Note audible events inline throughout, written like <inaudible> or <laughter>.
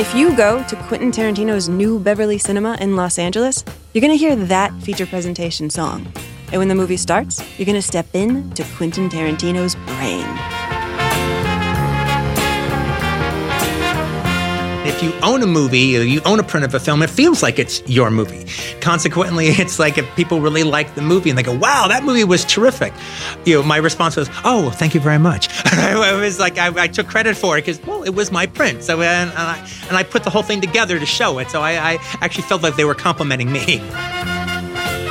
If you go to Quentin Tarantino's new Beverly Cinema in Los Angeles, you're going to hear that feature presentation song. And when the movie starts, you're going to step in to Quentin Tarantino's brain. If you own a movie or you own a print of a film, it feels like it's your movie. Consequently, <laughs> it's like if people really like the movie and they go, wow, that movie was terrific. You know, my response was, oh, thank you very much. <laughs> I was like I, I took credit for it because, well, it was my print. So, and, and, I, and I put the whole thing together to show it. So I, I actually felt like they were complimenting me. <laughs>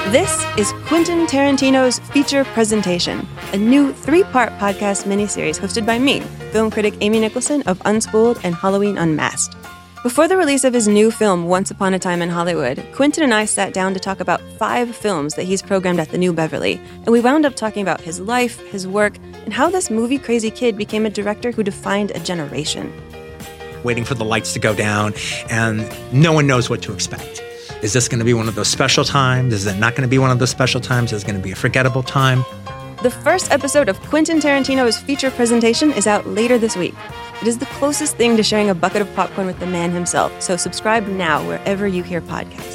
This is Quentin Tarantino's feature presentation, a new three part podcast miniseries hosted by me, film critic Amy Nicholson of Unspooled and Halloween Unmasked. Before the release of his new film, Once Upon a Time in Hollywood, Quentin and I sat down to talk about five films that he's programmed at the New Beverly, and we wound up talking about his life, his work, and how this movie crazy kid became a director who defined a generation. Waiting for the lights to go down, and no one knows what to expect. Is this going to be one of those special times? Is it not going to be one of those special times? Is it going to be a forgettable time? The first episode of Quentin Tarantino's feature presentation is out later this week. It is the closest thing to sharing a bucket of popcorn with the man himself, so subscribe now wherever you hear podcasts.